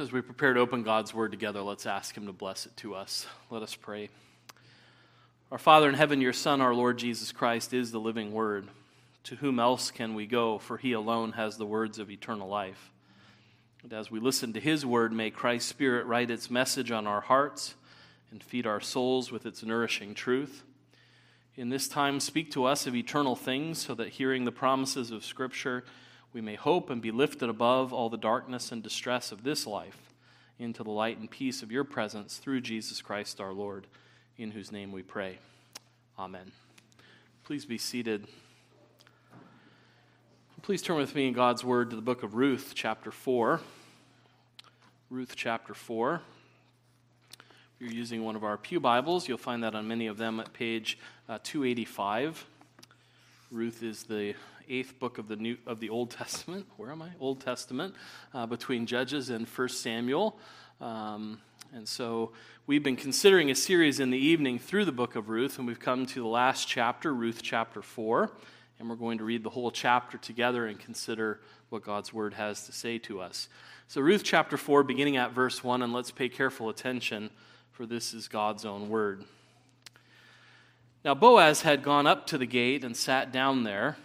As we prepare to open God's word together, let's ask Him to bless it to us. Let us pray. Our Father in heaven, your Son, our Lord Jesus Christ, is the living word. To whom else can we go? For He alone has the words of eternal life. And as we listen to His word, may Christ's Spirit write its message on our hearts and feed our souls with its nourishing truth. In this time, speak to us of eternal things so that hearing the promises of Scripture, we may hope and be lifted above all the darkness and distress of this life into the light and peace of your presence through Jesus Christ our Lord, in whose name we pray. Amen. Please be seated. Please turn with me in God's Word to the book of Ruth, chapter 4. Ruth, chapter 4. If you're using one of our Pew Bibles, you'll find that on many of them at page uh, 285. Ruth is the eighth book of the New of the Old Testament. Where am I? Old Testament, uh, between Judges and First Samuel. Um, and so we've been considering a series in the evening through the book of Ruth, and we've come to the last chapter, Ruth chapter four, and we're going to read the whole chapter together and consider what God's word has to say to us. So Ruth chapter four, beginning at verse one, and let's pay careful attention, for this is God's own word. Now Boaz had gone up to the gate and sat down there.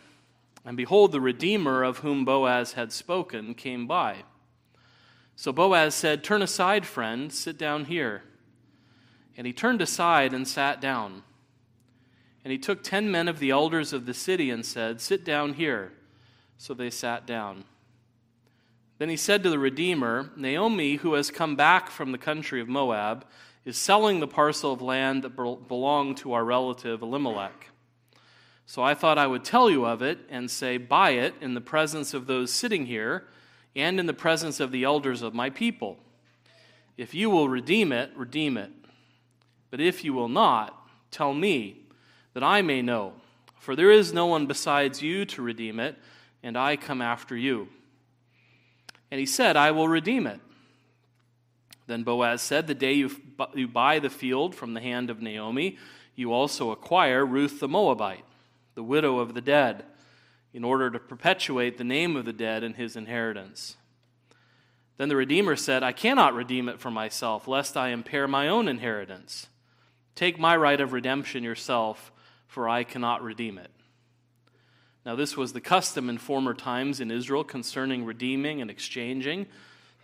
And behold, the Redeemer of whom Boaz had spoken came by. So Boaz said, Turn aside, friend, sit down here. And he turned aside and sat down. And he took ten men of the elders of the city and said, Sit down here. So they sat down. Then he said to the Redeemer, Naomi, who has come back from the country of Moab, is selling the parcel of land that belonged to our relative Elimelech. So I thought I would tell you of it and say, Buy it in the presence of those sitting here and in the presence of the elders of my people. If you will redeem it, redeem it. But if you will not, tell me, that I may know. For there is no one besides you to redeem it, and I come after you. And he said, I will redeem it. Then Boaz said, The day you, buy the field from the hand of Naomi, you also acquire Ruth the Moabite the widow of the dead, in order to perpetuate the name of the dead in his inheritance. Then the Redeemer said, I cannot redeem it for myself, lest I impair my own inheritance. Take my right of redemption yourself, for I cannot redeem it. Now, this was the custom in former times in Israel concerning redeeming and exchanging.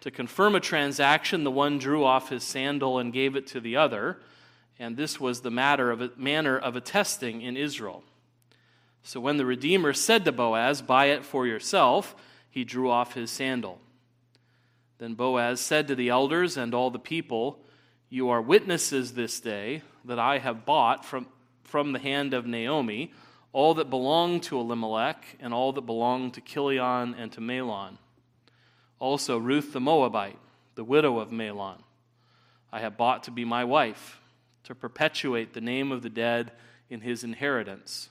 To confirm a transaction, the one drew off his sandal and gave it to the other, and this was the matter of a, manner of attesting in Israel. So when the Redeemer said to Boaz, Buy it for yourself, he drew off his sandal. Then Boaz said to the elders and all the people, You are witnesses this day that I have bought from, from the hand of Naomi all that belonged to Elimelech and all that belonged to Chilion and to Mahlon. Also Ruth the Moabite, the widow of Mahlon, I have bought to be my wife, to perpetuate the name of the dead in his inheritance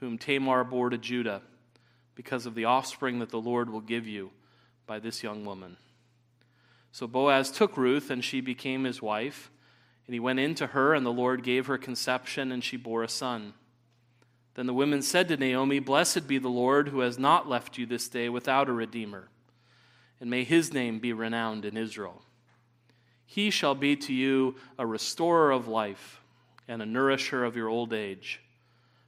whom Tamar bore to Judah, because of the offspring that the Lord will give you by this young woman. So Boaz took Ruth, and she became his wife. And he went in to her, and the Lord gave her conception, and she bore a son. Then the women said to Naomi, Blessed be the Lord, who has not left you this day without a redeemer, and may his name be renowned in Israel. He shall be to you a restorer of life and a nourisher of your old age.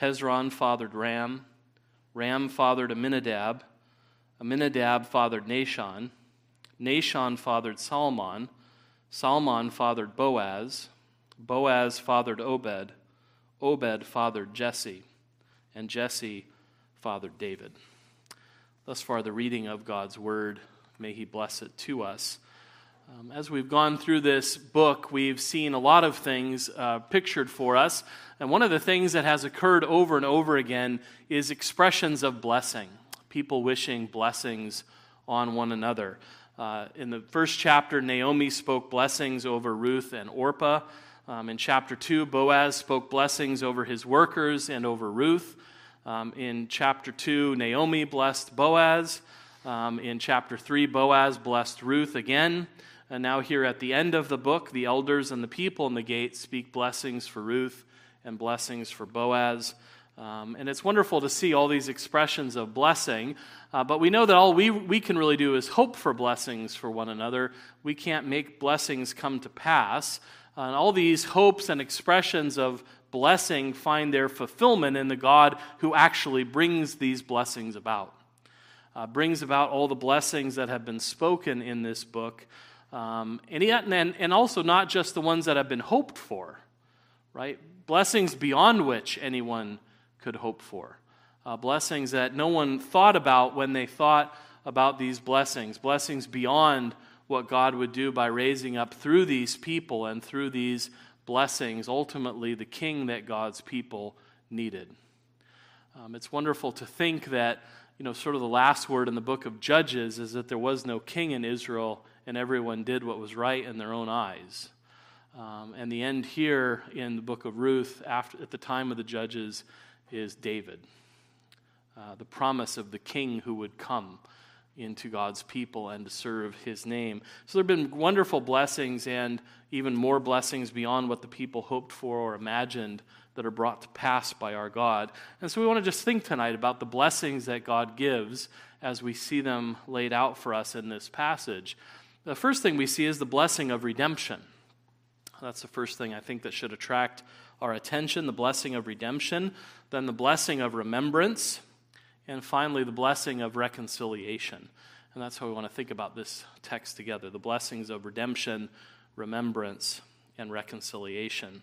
Hezron fathered Ram. Ram fathered Amminadab. Amminadab fathered Nahshon. Nahshon fathered Salmon. Salmon fathered Boaz, Boaz fathered Obed, Obed fathered Jesse, and Jesse fathered David. Thus far, the reading of God's word. May he bless it to us. Um, as we've gone through this book, we've seen a lot of things uh, pictured for us. And one of the things that has occurred over and over again is expressions of blessing, people wishing blessings on one another. Uh, in the first chapter, Naomi spoke blessings over Ruth and Orpah. Um, in chapter 2, Boaz spoke blessings over his workers and over Ruth. Um, in chapter 2, Naomi blessed Boaz. Um, in chapter 3, Boaz blessed Ruth again. And now, here at the end of the book, the elders and the people in the gate speak blessings for Ruth and blessings for Boaz. Um, and it's wonderful to see all these expressions of blessing. Uh, but we know that all we, we can really do is hope for blessings for one another. We can't make blessings come to pass. Uh, and all these hopes and expressions of blessing find their fulfillment in the God who actually brings these blessings about. Uh, brings about all the blessings that have been spoken in this book. Um, and, yet, and, and also not just the ones that have been hoped for, right? Blessings beyond which anyone could hope for. Uh, blessings that no one thought about when they thought about these blessings. Blessings beyond what God would do by raising up through these people and through these blessings, ultimately, the king that God's people needed. Um, it's wonderful to think that, you know, sort of the last word in the book of Judges is that there was no king in Israel and everyone did what was right in their own eyes. Um, and the end here in the book of Ruth, after, at the time of the judges, is David, uh, the promise of the king who would come into God's people and to serve his name. So there have been wonderful blessings and even more blessings beyond what the people hoped for or imagined that are brought to pass by our God. And so we want to just think tonight about the blessings that God gives as we see them laid out for us in this passage. The first thing we see is the blessing of redemption. That's the first thing I think that should attract our attention the blessing of redemption, then the blessing of remembrance, and finally the blessing of reconciliation. And that's how we want to think about this text together the blessings of redemption, remembrance, and reconciliation.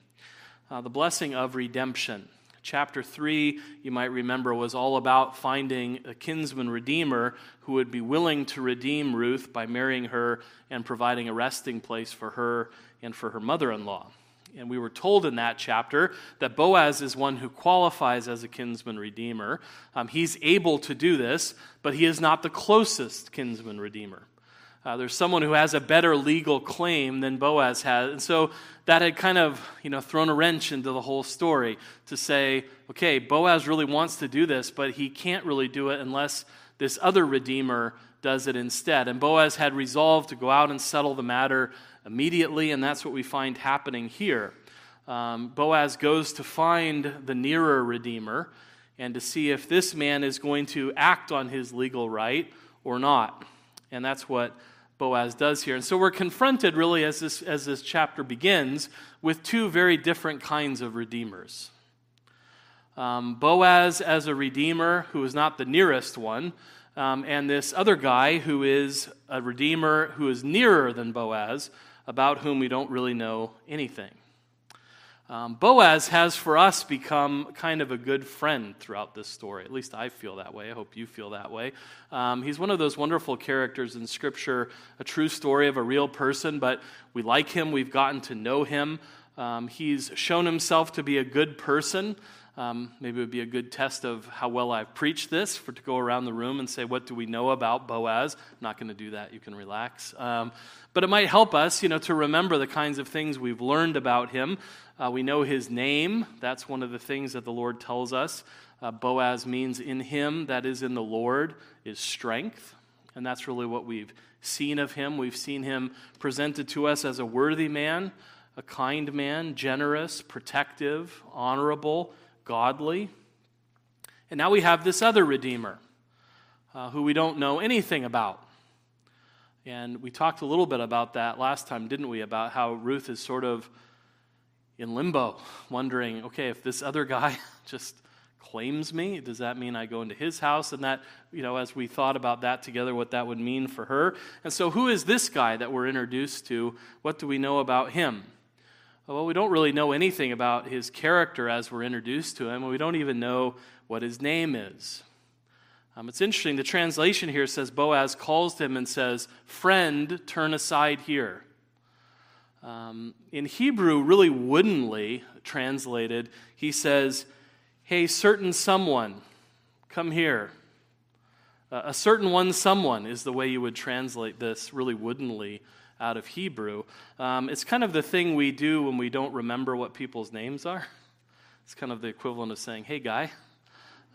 Uh, the blessing of redemption. Chapter 3, you might remember, was all about finding a kinsman redeemer who would be willing to redeem Ruth by marrying her and providing a resting place for her and for her mother in law. And we were told in that chapter that Boaz is one who qualifies as a kinsman redeemer. Um, he's able to do this, but he is not the closest kinsman redeemer. Uh, there's someone who has a better legal claim than Boaz has. And so that had kind of, you know, thrown a wrench into the whole story to say, okay, Boaz really wants to do this, but he can't really do it unless this other redeemer does it instead. And Boaz had resolved to go out and settle the matter immediately, and that's what we find happening here. Um, Boaz goes to find the nearer redeemer and to see if this man is going to act on his legal right or not. And that's what Boaz does here. And so we're confronted, really, as this, as this chapter begins, with two very different kinds of redeemers. Um, Boaz as a redeemer who is not the nearest one, um, and this other guy who is a redeemer who is nearer than Boaz, about whom we don't really know anything. Um, Boaz has for us become kind of a good friend throughout this story. At least I feel that way. I hope you feel that way. Um, he's one of those wonderful characters in Scripture, a true story of a real person, but we like him. We've gotten to know him. Um, he's shown himself to be a good person. Um, maybe it would be a good test of how well I've preached this for to go around the room and say, what do we know about Boaz? I'm not going to do that. You can relax. Um, but it might help us, you know, to remember the kinds of things we've learned about him. Uh, we know his name. That's one of the things that the Lord tells us. Uh, Boaz means in him, that is in the Lord, is strength. And that's really what we've seen of him. We've seen him presented to us as a worthy man, a kind man, generous, protective, honorable, godly. And now we have this other Redeemer uh, who we don't know anything about. And we talked a little bit about that last time, didn't we? About how Ruth is sort of in limbo, wondering, okay, if this other guy just claims me? Does that mean I go into his house? And that, you know, as we thought about that together, what that would mean for her. And so, who is this guy that we're introduced to? What do we know about him? Well, we don't really know anything about his character as we're introduced to him. We don't even know what his name is. Um, it's interesting. The translation here says Boaz calls him and says, Friend, turn aside here. Um, in Hebrew, really woodenly translated, he says, Hey, certain someone, come here. Uh, a certain one someone is the way you would translate this really woodenly out of Hebrew. Um, it's kind of the thing we do when we don't remember what people's names are. It's kind of the equivalent of saying, Hey, guy.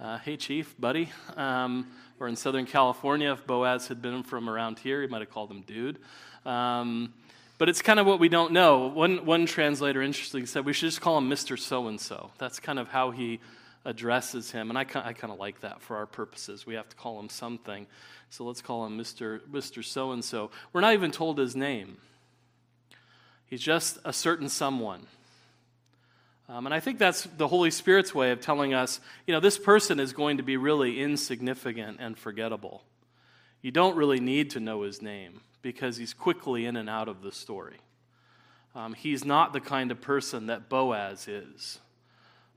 Uh, hey, chief, buddy. Um, or in Southern California, if Boaz had been from around here, he might have called him dude. Um, but it's kind of what we don't know. One, one translator, interestingly, said we should just call him Mr. So and so. That's kind of how he addresses him. And I, I kind of like that for our purposes. We have to call him something. So let's call him Mr. Mr. So and so. We're not even told his name, he's just a certain someone. Um, and I think that's the Holy Spirit's way of telling us, you know, this person is going to be really insignificant and forgettable. You don't really need to know his name because he's quickly in and out of the story. Um, he's not the kind of person that Boaz is.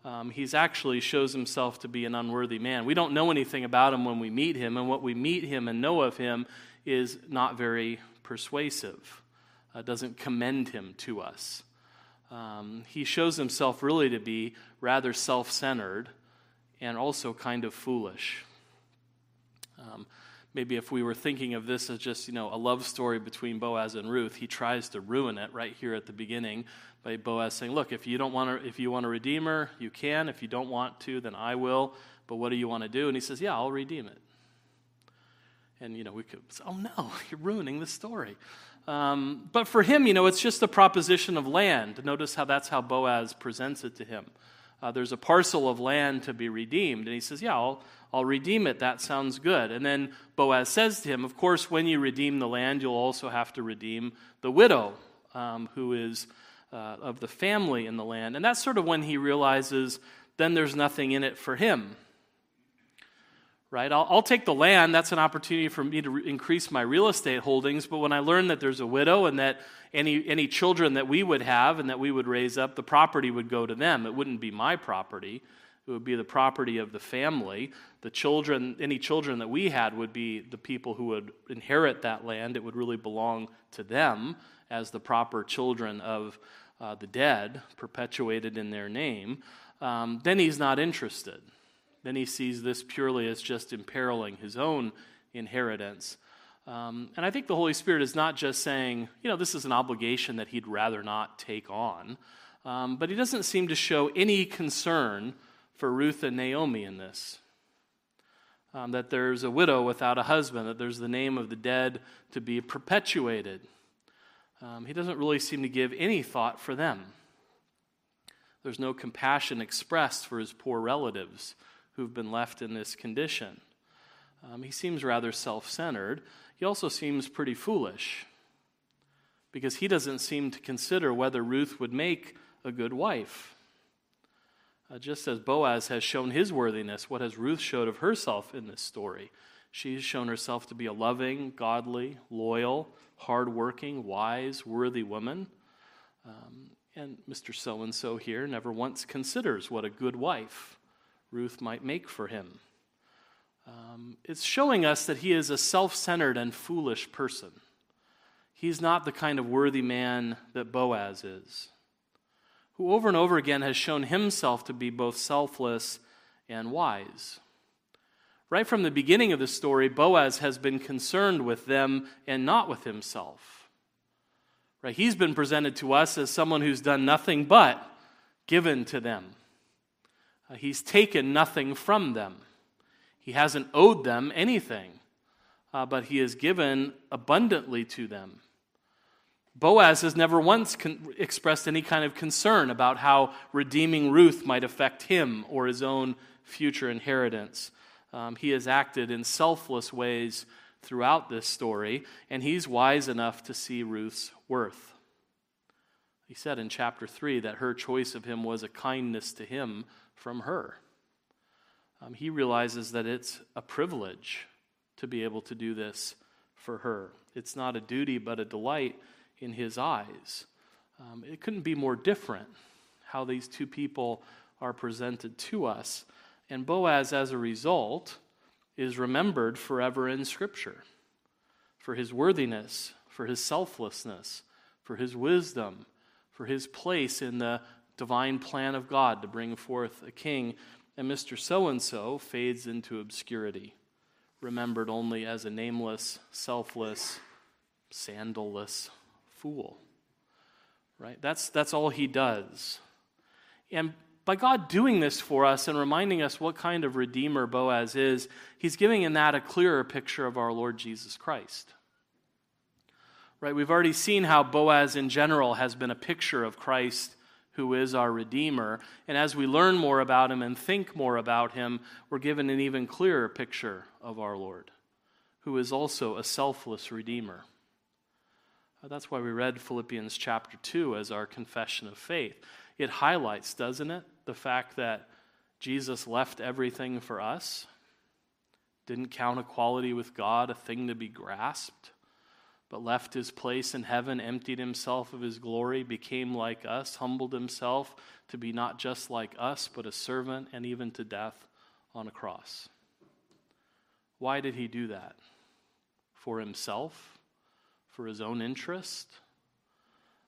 Um, actually shows himself to be an unworthy man. We don't know anything about him when we meet him, and what we meet him and know of him is not very persuasive. Uh, doesn't commend him to us. Um, he shows himself really to be rather self centered and also kind of foolish. Um, maybe if we were thinking of this as just you know a love story between boaz and ruth he tries to ruin it right here at the beginning by boaz saying look if you don't want to if you want a redeemer you can. If you don't want to then i will. But what do you want to do? And he says yeah i'll redeem it. And you know we could say, oh no you're ruining the story. Um, but for him you know it's just a proposition of land. Notice how that's how boaz presents it to him uh, there's a parcel of land to be redeemed and he says yeah i'll I'll redeem it. That sounds good. And then Boaz says to him, Of course, when you redeem the land, you'll also have to redeem the widow um, who is uh, of the family in the land. And that's sort of when he realizes then there's nothing in it for him. Right? I'll, I'll take the land. That's an opportunity for me to re- increase my real estate holdings. But when I learn that there's a widow and that any, any children that we would have and that we would raise up, the property would go to them. It wouldn't be my property. It would be the property of the family. The children, any children that we had would be the people who would inherit that land. It would really belong to them as the proper children of uh, the dead, perpetuated in their name. Um, then he's not interested. Then he sees this purely as just imperiling his own inheritance. Um, and I think the Holy Spirit is not just saying, you know, this is an obligation that he'd rather not take on, um, but he doesn't seem to show any concern for Ruth and Naomi in this. Um, that there's a widow without a husband, that there's the name of the dead to be perpetuated. Um, he doesn't really seem to give any thought for them. There's no compassion expressed for his poor relatives who've been left in this condition. Um, he seems rather self centered. He also seems pretty foolish because he doesn't seem to consider whether Ruth would make a good wife. Uh, just as Boaz has shown his worthiness, what has Ruth showed of herself in this story? She's shown herself to be a loving, godly, loyal, hardworking, wise, worthy woman. Um, and Mr. So and so here never once considers what a good wife Ruth might make for him. Um, it's showing us that he is a self centered and foolish person. He's not the kind of worthy man that Boaz is who over and over again has shown himself to be both selfless and wise. Right from the beginning of the story, Boaz has been concerned with them and not with himself. Right? He's been presented to us as someone who's done nothing but given to them. Uh, he's taken nothing from them. He hasn't owed them anything, uh, but he has given abundantly to them. Boaz has never once con- expressed any kind of concern about how redeeming Ruth might affect him or his own future inheritance. Um, he has acted in selfless ways throughout this story, and he's wise enough to see Ruth's worth. He said in chapter 3 that her choice of him was a kindness to him from her. um, he realizes that it's a privilege to be able to do this for her. It's not a duty, but a delight in his eyes. Um, it couldn't be more different how these two people are presented to us. And Boaz, as a result, is remembered forever in Scripture for his worthiness, for his selflessness, for his wisdom, for his place in the divine plan of God to bring forth a king. And Mr. So and so fades into obscurity, remembered only as a nameless, selfless, sandalless fool. Right? That's, that's all he does. And by God doing this for us and reminding us what kind of Redeemer Boaz is, he's giving in that a clearer picture of our Lord Jesus Christ. Right? We've already seen how Boaz in general has been a picture of Christ who is our Redeemer. And as we learn more about him and think more about him, we're given an even clearer picture of our Lord, who is also a selfless Redeemer. Uh, that's why we read Philippians chapter 2 as our confession of faith. It highlights, doesn't it, the fact that Jesus left everything for us, didn't count equality with God a thing to be grasped, but left his place in heaven, emptied himself of his glory, became like us, humbled himself to be not just like us, but a servant, and even to death on a cross. Why did he do that? For himself? For his own interest?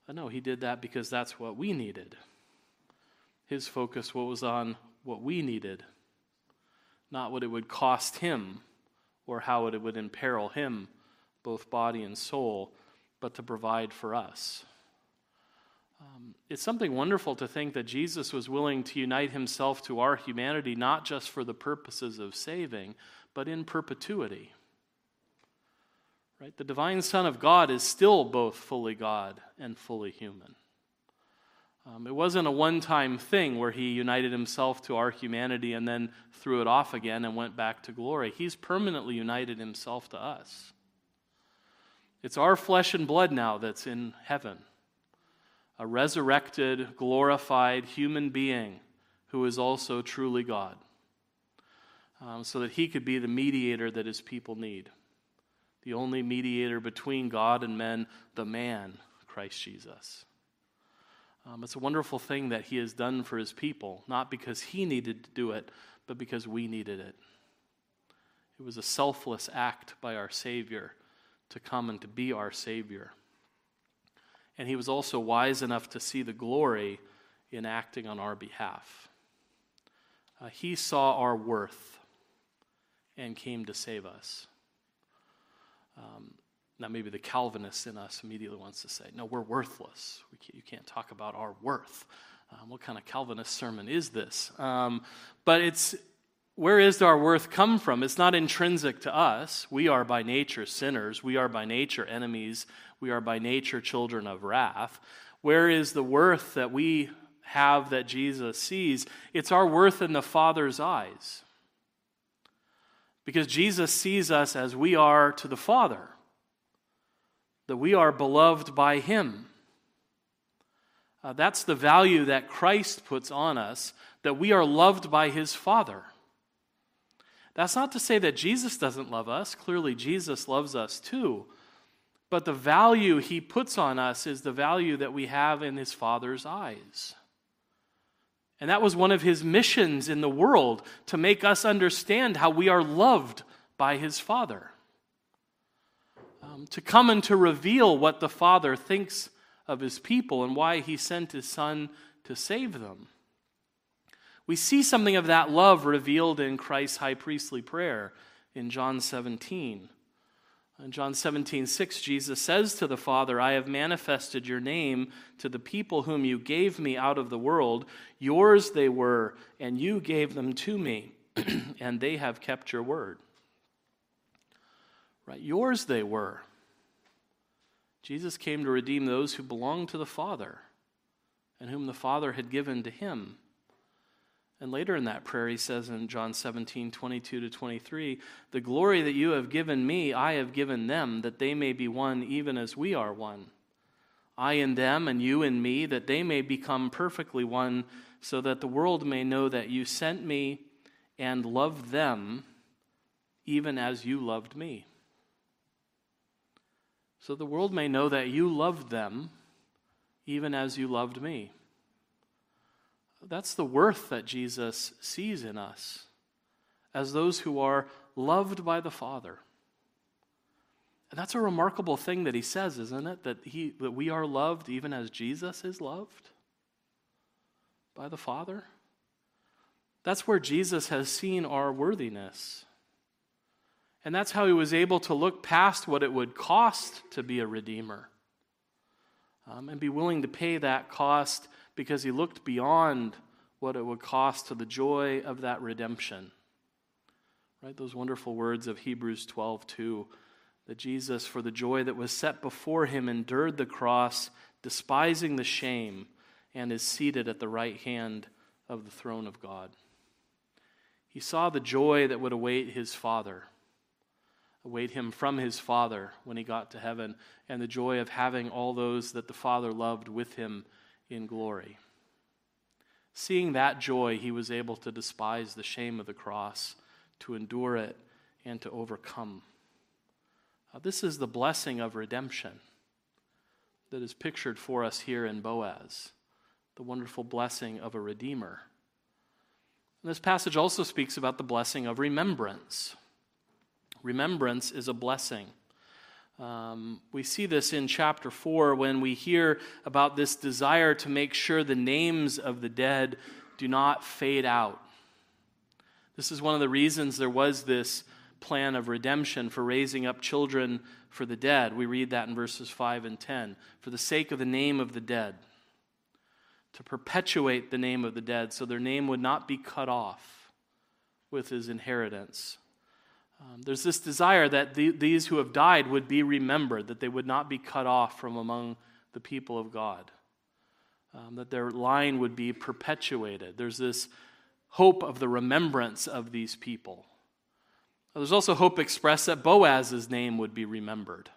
Uh, no, he did that because that's what we needed. His focus was on what we needed, not what it would cost him or how it would imperil him both body and soul, but to provide for us. Um, it's something wonderful to think that Jesus was willing to unite himself to our humanity, not just for the purposes of saving, but in perpetuity. Right? The divine Son of God is still both fully God and fully human. Um, it wasn't a one time thing where he united himself to our humanity and then threw it off again and went back to glory. He's permanently united himself to us. It's our flesh and blood now that's in heaven. A resurrected, glorified human being who is also truly God. Um, so that he could be the mediator that his people need. The only mediator between God and men, the man, Christ Jesus. Um, it's a wonderful thing that he has done for his people, not because he needed to do it, but because we needed it. It was a selfless act by our Savior to come and to be our Savior. And he was also wise enough to see the glory in acting on our behalf. Uh, he saw our worth and came to save us. Um, now, maybe the Calvinist in us immediately wants to say, no, we're worthless. We can't, you can't talk about our worth. Um, what kind of Calvinist sermon is this? Um, but it's, where is our worth come from? It's not intrinsic to us. We are by nature sinners. We are by nature enemies. We are by nature children of wrath. Where is the worth that we have that Jesus sees? It's our worth in the Father's eyes. Because Jesus sees us as we are to the Father, that we are beloved by Him. Uh, that's the value that Christ puts on us, that we are loved by His Father. That's not to say that Jesus doesn't love us. Clearly, Jesus loves us too. But the value he puts on us is the value that we have in his Father's eyes. And that was one of his missions in the world to make us understand how we are loved by his Father. Um, to come and to reveal what the Father thinks of his people and why he sent his Son to save them. We see something of that love revealed in Christ's high priestly prayer in John 17. In John 17, 6, Jesus says to the Father, I have manifested your name to the people whom you gave me out of the world. Yours they were, and you gave them to me, and they have kept your word. Right? Yours they were. Jesus came to redeem those who belonged to the Father and whom the Father had given to him. And later in that prayer, he says in John 17, 22 to 23, The glory that you have given me, I have given them, that they may be one even as we are one. I in them, and you in me, that they may become perfectly one, so that the world may know that you sent me and love them even as you loved me. So the world may know that you loved them even as you loved me. That's the worth that Jesus sees in us as those who are loved by the Father. And that's a remarkable thing that he says, isn't it? That, he, that we are loved even as Jesus is loved by the Father. That's where Jesus has seen our worthiness. And that's how he was able to look past what it would cost to be a redeemer um, and be willing to pay that cost because he looked beyond what it would cost to the joy of that redemption. Right? Those wonderful words of Hebrews 12, 2, that Jesus, for the joy that was set before him, endured the cross, despising the shame, and is seated at the right hand of the throne of God. He saw the joy that would await his Father, await him from his Father when he got to heaven, and the joy of having all those that the Father loved with him in glory. Seeing that joy, he was able to despise the shame of the cross, to endure it, and to overcome. Uh, this is the blessing of redemption that is pictured for us here in Boaz, the wonderful blessing of a redeemer. And this passage also speaks about the blessing of remembrance. Remembrance is a blessing. Um, we see this in chapter 4 when we hear about this desire to make sure the names of the dead do not fade out. This is one of the reasons there was this plan of redemption for raising up children for the dead. We read that in verses 5 and 10. For the sake of the name of the dead, to perpetuate the name of the dead so their name would not be cut off with his inheritance. Um, there's this desire that the, these who have died would be remembered, that they would not be cut off from among the people of God, um, that their line would be perpetuated. There's this hope of the remembrance of these people. There's also hope expressed that Boaz's name would be remembered.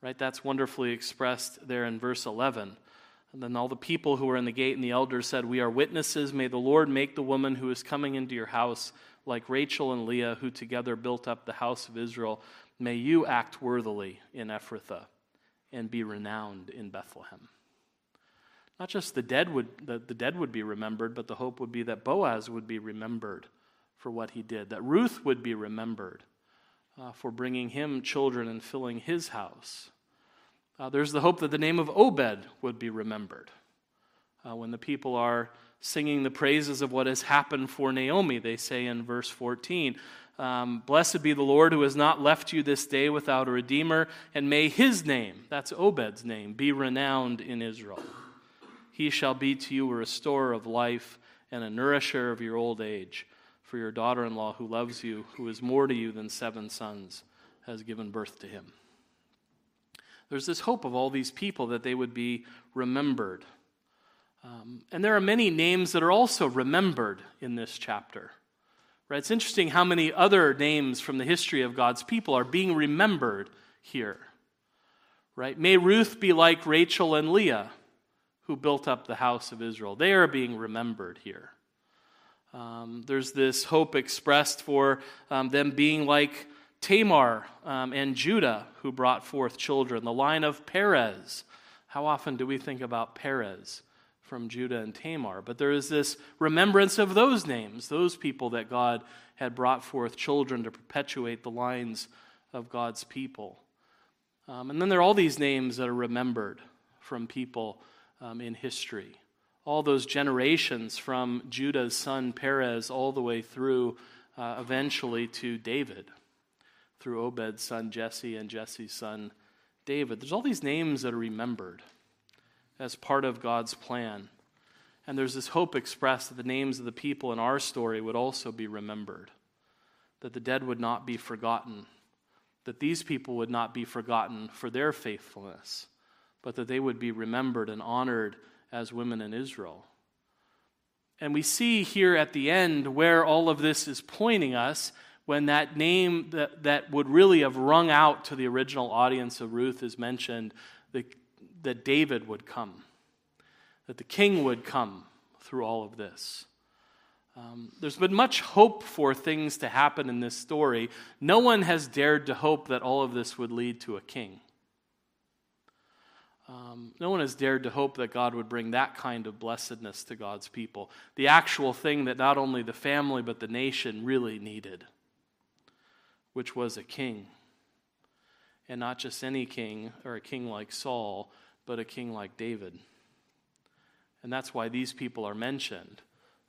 Right? That's wonderfully expressed there in verse 11. And then all the people who were in the gate and the elders said, We are witnesses. May the Lord make the woman who is coming into your house like Rachel and Leah, who together built up the house of Israel. May you act worthily in Ephrathah and be renowned in Bethlehem. Not just the dead would, the, the dead would be remembered, but the hope would be that Boaz would be remembered for what he did, that Ruth would be remembered uh, for bringing him children and filling his house. Uh, there's the hope that the name of Obed would be remembered. Uh, when the people are singing the praises of what has happened for Naomi, they say in verse 14, um, Blessed be the Lord who has not left you this day without a redeemer, and may his name, that's Obed's name, be renowned in Israel. He shall be to you a restorer of life and a nourisher of your old age. For your daughter in law, who loves you, who is more to you than seven sons, has given birth to him. There's this hope of all these people that they would be remembered. Um, and there are many names that are also remembered in this chapter. Right? It's interesting how many other names from the history of God's people are being remembered here. Right? May Ruth be like Rachel and Leah, who built up the house of Israel. They are being remembered here. Um, there's this hope expressed for um, them being like Tamar um, and Judah, who brought forth children, the line of Perez. How often do we think about Perez from Judah and Tamar? But there is this remembrance of those names, those people that God had brought forth children to perpetuate the lines of God's people. Um, and then there are all these names that are remembered from people um, in history. All those generations from Judah's son Perez all the way through uh, eventually to David through Obed's son Jesse and Jesse's son David. There's all these names that are remembered as part of God's plan. And there's this hope expressed that the names of the people in our story would also be remembered, that the dead would not be forgotten, that these people would not be forgotten for their faithfulness, but that they would be remembered and honored as women in Israel. And we see here at the end where all of this is pointing us when that name that, that would really have rung out to the original audience of Ruth is mentioned, the, that David would come, that the king would come through all of this. Um, there's been much hope for things to happen in this story. No one has dared to hope that all of this would lead to a king. Um, no one has dared to hope that God would bring that kind of blessedness to God's people. The actual thing that not only the family but the nation really needed, which was a king. And not just any king or a king like Saul, but a king like David. And that's why these people are mentioned.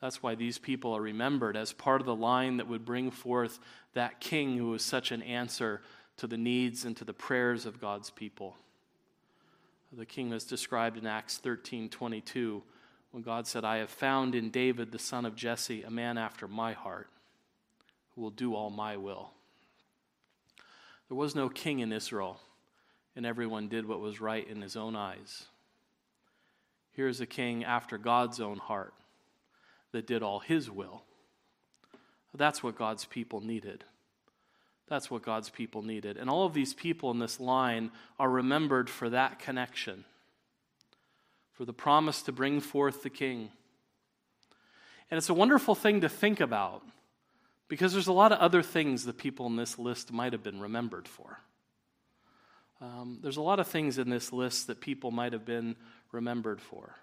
That's why these people are remembered as part of the line that would bring forth that king who was such an answer to the needs and to the prayers of God's people. The king is described in Acts 13 22 when God said, I have found in David, the son of Jesse, a man after my heart who will do all my will. There was no king in Israel, and everyone did what was right in his own eyes. Here's a king after God's own heart that did all his will. That's what God's people needed. That's what God's people needed. And all of these people in this line are remembered for that connection, for the promise to bring forth the king. And it's a wonderful thing to think about because there's a lot of other things the people in this list might have been remembered for. Um, there's a lot of things in this list that people might have been remembered for.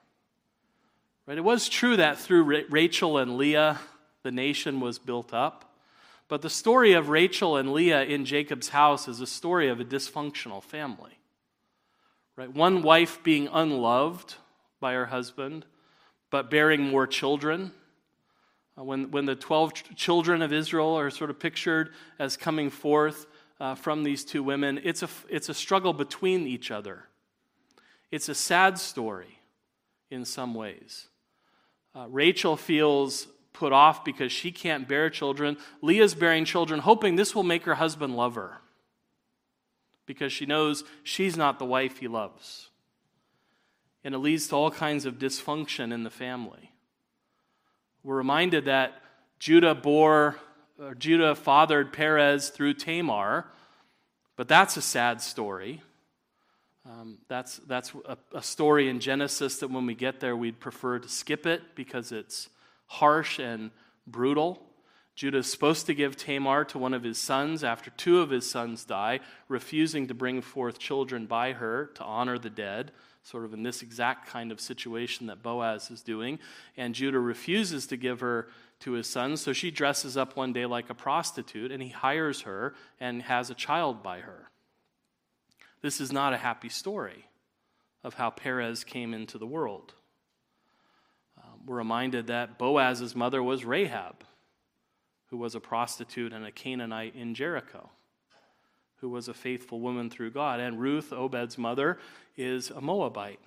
Right? It was true that through Rachel and Leah, the nation was built up. But the story of Rachel and Leah in Jacob's house is a story of a dysfunctional family. Right? One wife being unloved by her husband, but bearing more children. Uh, when, when the 12 ch- children of Israel are sort of pictured as coming forth uh, from these two women, it's a, it's a struggle between each other. It's a sad story in some ways. Uh, Rachel feels put off because she can't bear children. Leah's bearing children, hoping this will make her husband love her because she knows she's not the wife he loves. And it leads to all kinds of dysfunction in the family. We're reminded that Judah bore, Judah fathered Perez through Tamar, but that's a sad story. Um, that's that's a, a story in Genesis that when we get there, we'd prefer to skip it because it's harsh and brutal. Judah is supposed to give Tamar to one of his sons after two of his sons die, refusing to bring forth children by her to honor the dead, sort of in this exact kind of situation that Boaz is doing. And Judah refuses to give her to his sons, so she dresses up one day like a prostitute, and he hires her and has a child by her. This is not a happy story of how Perez came into the world um, we're reminded that Boaz's mother was Rahab, who was a prostitute and a Canaanite in Jericho, who was a faithful woman through God. And Ruth, Obed's mother, is a Moabite.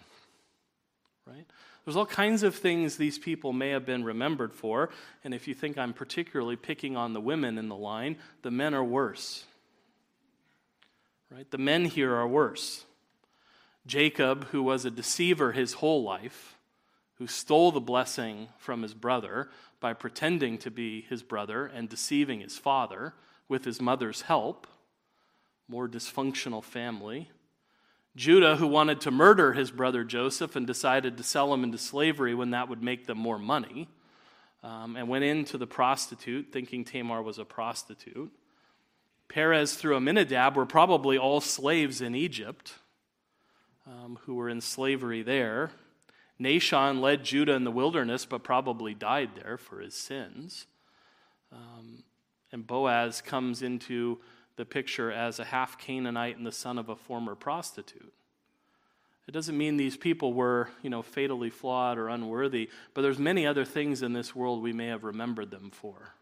Right? There's all kinds of things these people may have been remembered for. And if you think I'm particularly picking on the women in the line, the men are worse. Right? The men here are worse. Jacob, who was a deceiver his whole life, who stole the blessing from his brother by pretending to be his brother and deceiving his father with his mother's help. More dysfunctional family. Judah, who wanted to murder his brother Joseph and decided to sell him into slavery when that would make them more money, um, and went into the prostitute thinking Tamar was a prostitute. Perez through Amminadab were probably all slaves in Egypt um, who were in slavery there. Nahshon led Judah in the wilderness, but probably died there for his sins. Um, and Boaz comes into the picture as a half Canaanite and the son of a former prostitute. It doesn't mean these people were, you know, fatally flawed or unworthy, but there's many other things in this world we may have remembered them for.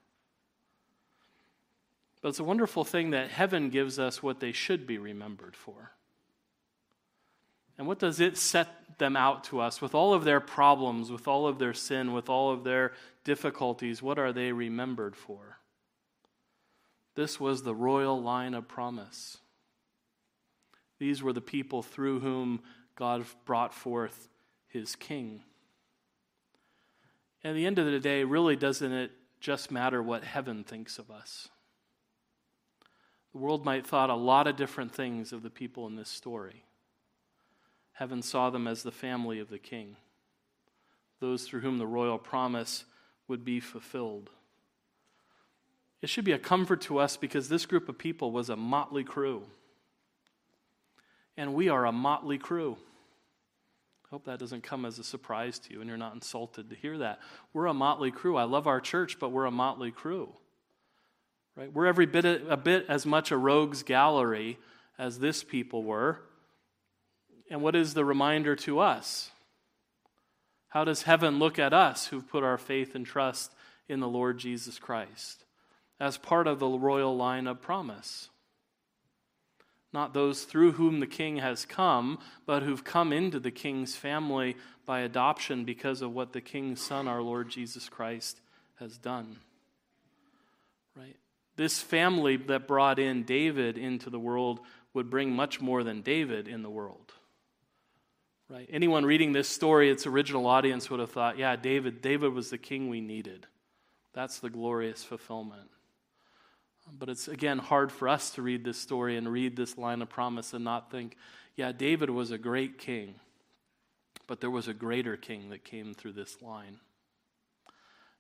But it's a wonderful thing that heaven gives us what they should be remembered for. And what does it set them out to us with all of their problems, with all of their sin, with all of their difficulties? What are they remembered for? This was the royal line of promise. These were the people through whom God brought forth his king. At the end of the day, really, doesn't it just matter what heaven thinks of us? The world might thought a lot of different things of the people in this story. Heaven saw them as the family of the king, those through whom the royal promise would be fulfilled. It should be a comfort to us because this group of people was a motley crew. And we are a motley crew. I hope that doesn't come as a surprise to you and you're not insulted to hear that. We're a motley crew. I love our church, but we're a motley crew. Right? We're every bit a, a bit as much a rogues gallery as this people were. And what is the reminder to us? How does heaven look at us who've put our faith and trust in the Lord Jesus Christ as part of the royal line of promise? Not those through whom the king has come, but who've come into the king's family by adoption because of what the king's son, our Lord Jesus Christ, has done. Right? This family that brought in David into the world would bring much more than David in the world. Right? Anyone reading this story, its original audience would have thought, yeah, David, David was the king we needed. That's the glorious fulfillment. But it's again hard for us to read this story and read this line of promise and not think, yeah, David was a great king, but there was a greater king that came through this line.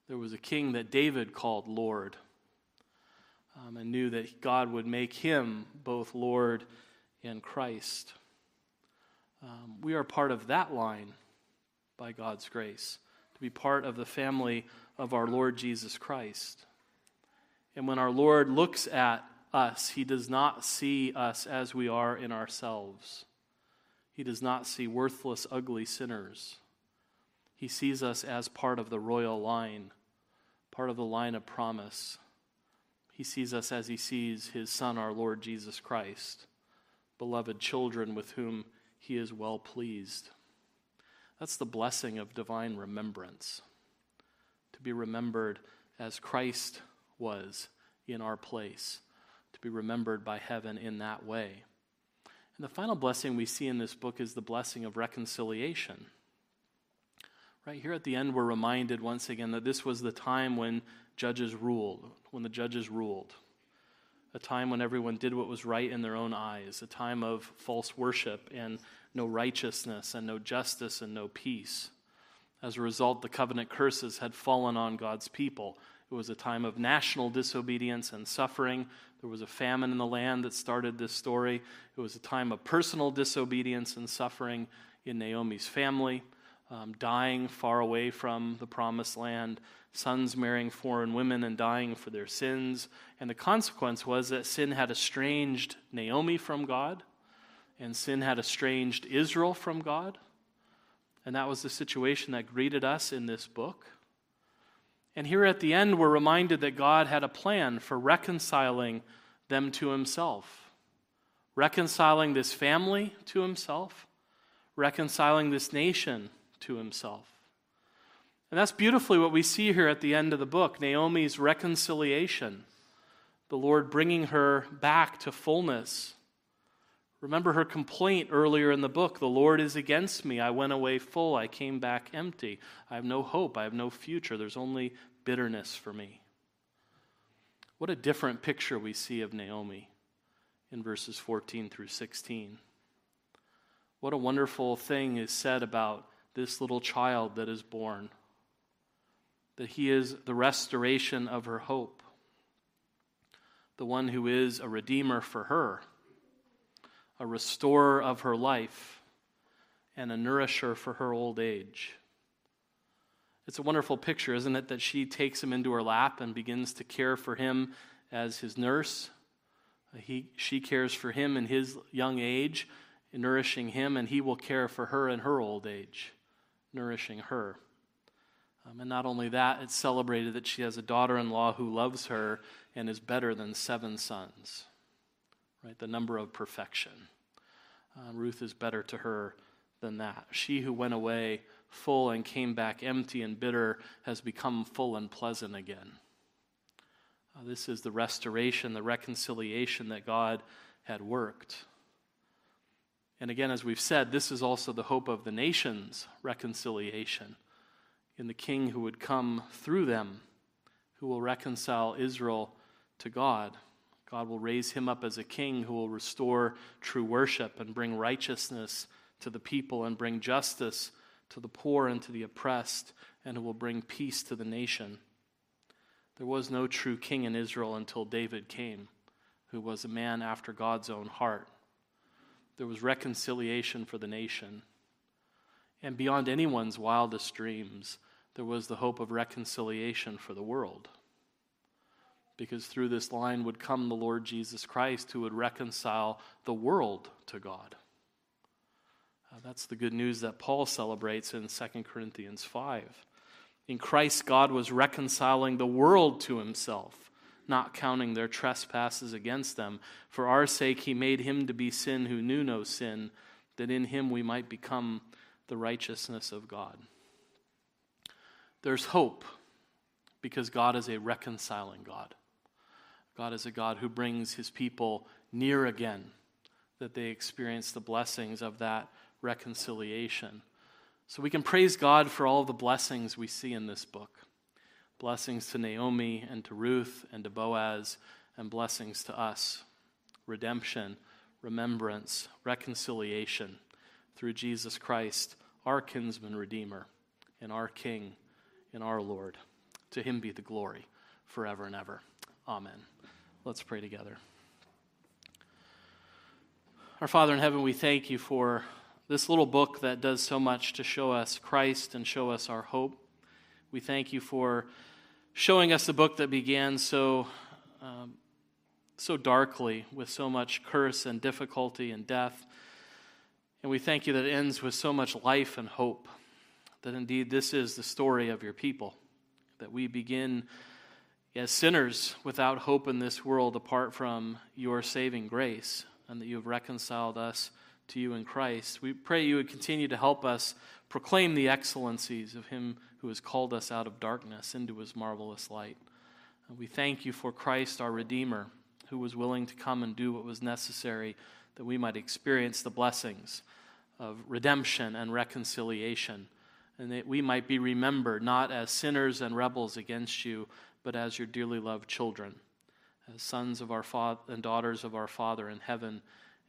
There was a king that David called Lord um, and knew that God would make him both Lord and Christ. Um, we are part of that line by God's grace, to be part of the family of our Lord Jesus Christ. And when our Lord looks at us, he does not see us as we are in ourselves. He does not see worthless, ugly sinners. He sees us as part of the royal line, part of the line of promise. He sees us as he sees his Son, our Lord Jesus Christ, beloved children with whom he is well pleased. That's the blessing of divine remembrance. To be remembered as Christ was in our place, to be remembered by heaven in that way. And the final blessing we see in this book is the blessing of reconciliation. Right here at the end, we're reminded once again that this was the time when judges ruled, when the judges ruled. A time when everyone did what was right in their own eyes, a time of false worship and no righteousness and no justice and no peace. As a result, the covenant curses had fallen on God's people. It was a time of national disobedience and suffering. There was a famine in the land that started this story. It was a time of personal disobedience and suffering in Naomi's family um, dying far away from the promised land, sons marrying foreign women and dying for their sins. And the consequence was that sin had estranged Naomi from God, and sin had estranged Israel from God. And that was the situation that greeted us in this book. And here at the end, we're reminded that God had a plan for reconciling them to Himself, reconciling this family to Himself, reconciling this nation to himself. And that's beautifully what we see here at the end of the book Naomi's reconciliation, the Lord bringing her back to fullness. Remember her complaint earlier in the book the Lord is against me. I went away full. I came back empty. I have no hope. I have no future. There's only bitterness for me. What a different picture we see of Naomi in verses 14 through 16. What a wonderful thing is said about this little child that is born, that he is the restoration of her hope, the one who is a redeemer for her, a restorer of her life, and a nourisher for her old age. It's a wonderful picture, isn't it, that she takes him into her lap and begins to care for him as his nurse. He, she cares for him in his young age, nourishing him, and he will care for her in her old age nourishing her. Um, and not only that, it's celebrated that she has a daughter in law who loves her and is better than seven sons. Right? The number of perfection. Uh, Ruth is better to her than that. She who went away full and came back empty and bitter has become full and pleasant again. Uh, this is the restoration, the reconciliation that God had worked. And again, as we've said, this is also the hope of the nation's reconciliation in the king who would come through them, who will reconcile Israel to God. God will raise him up as a king who will restore true worship and bring righteousness to the people and bring justice to the poor and to the oppressed, and who will bring peace to the nation. There was no true king in Israel until David came, who was a man after God's own heart. There was reconciliation for the nation. And beyond anyone's wildest dreams, there was the hope of reconciliation for the world. Because through this line would come the Lord Jesus Christ who would reconcile the world to God. Uh, that's the good news that Paul celebrates in 2 Corinthians 5. In Christ, God was reconciling the world to himself, not counting their trespasses against them. For our sake, he made him to be sin who knew no sin, that in him we might become the righteousness of God. There's hope because God is a reconciling God. God is a God who brings his people near again, that they experience the blessings of that reconciliation. So we can praise God for all the blessings we see in this book blessings to Naomi and to Ruth and to Boaz, and blessings to us redemption, remembrance, reconciliation through Jesus Christ, our kinsman redeemer, and our King, and our Lord. To him be the glory forever and ever. Amen. Let's pray together. Our Father in heaven, we thank you for this little book that does so much to show us Christ and show us our hope. We thank you for showing us the book that began so, um, so darkly with so much curse and difficulty and death. And we thank you that it ends with so much life and hope, that indeed this is the story of your people, that we begin as sinners without hope in this world apart from your saving grace, and that you have reconciled us to you in Christ. We pray you would continue to help us proclaim the excellencies of Him who has called us out of darkness into His marvelous light. And we thank you for Christ, our Redeemer, who was willing to come and do what was necessary that we might experience the blessings of redemption and reconciliation, and that we might be remembered not as sinners and rebels against you, but as your dearly loved children, as sons of our Father and daughters of our Father in heaven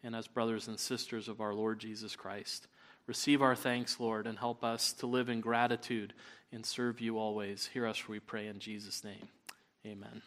and as brothers and sisters of our Lord Jesus Christ. Receive our thanks, Lord, and help us to live in gratitude and serve you always. Hear us, we pray, in Jesus' name. Amen.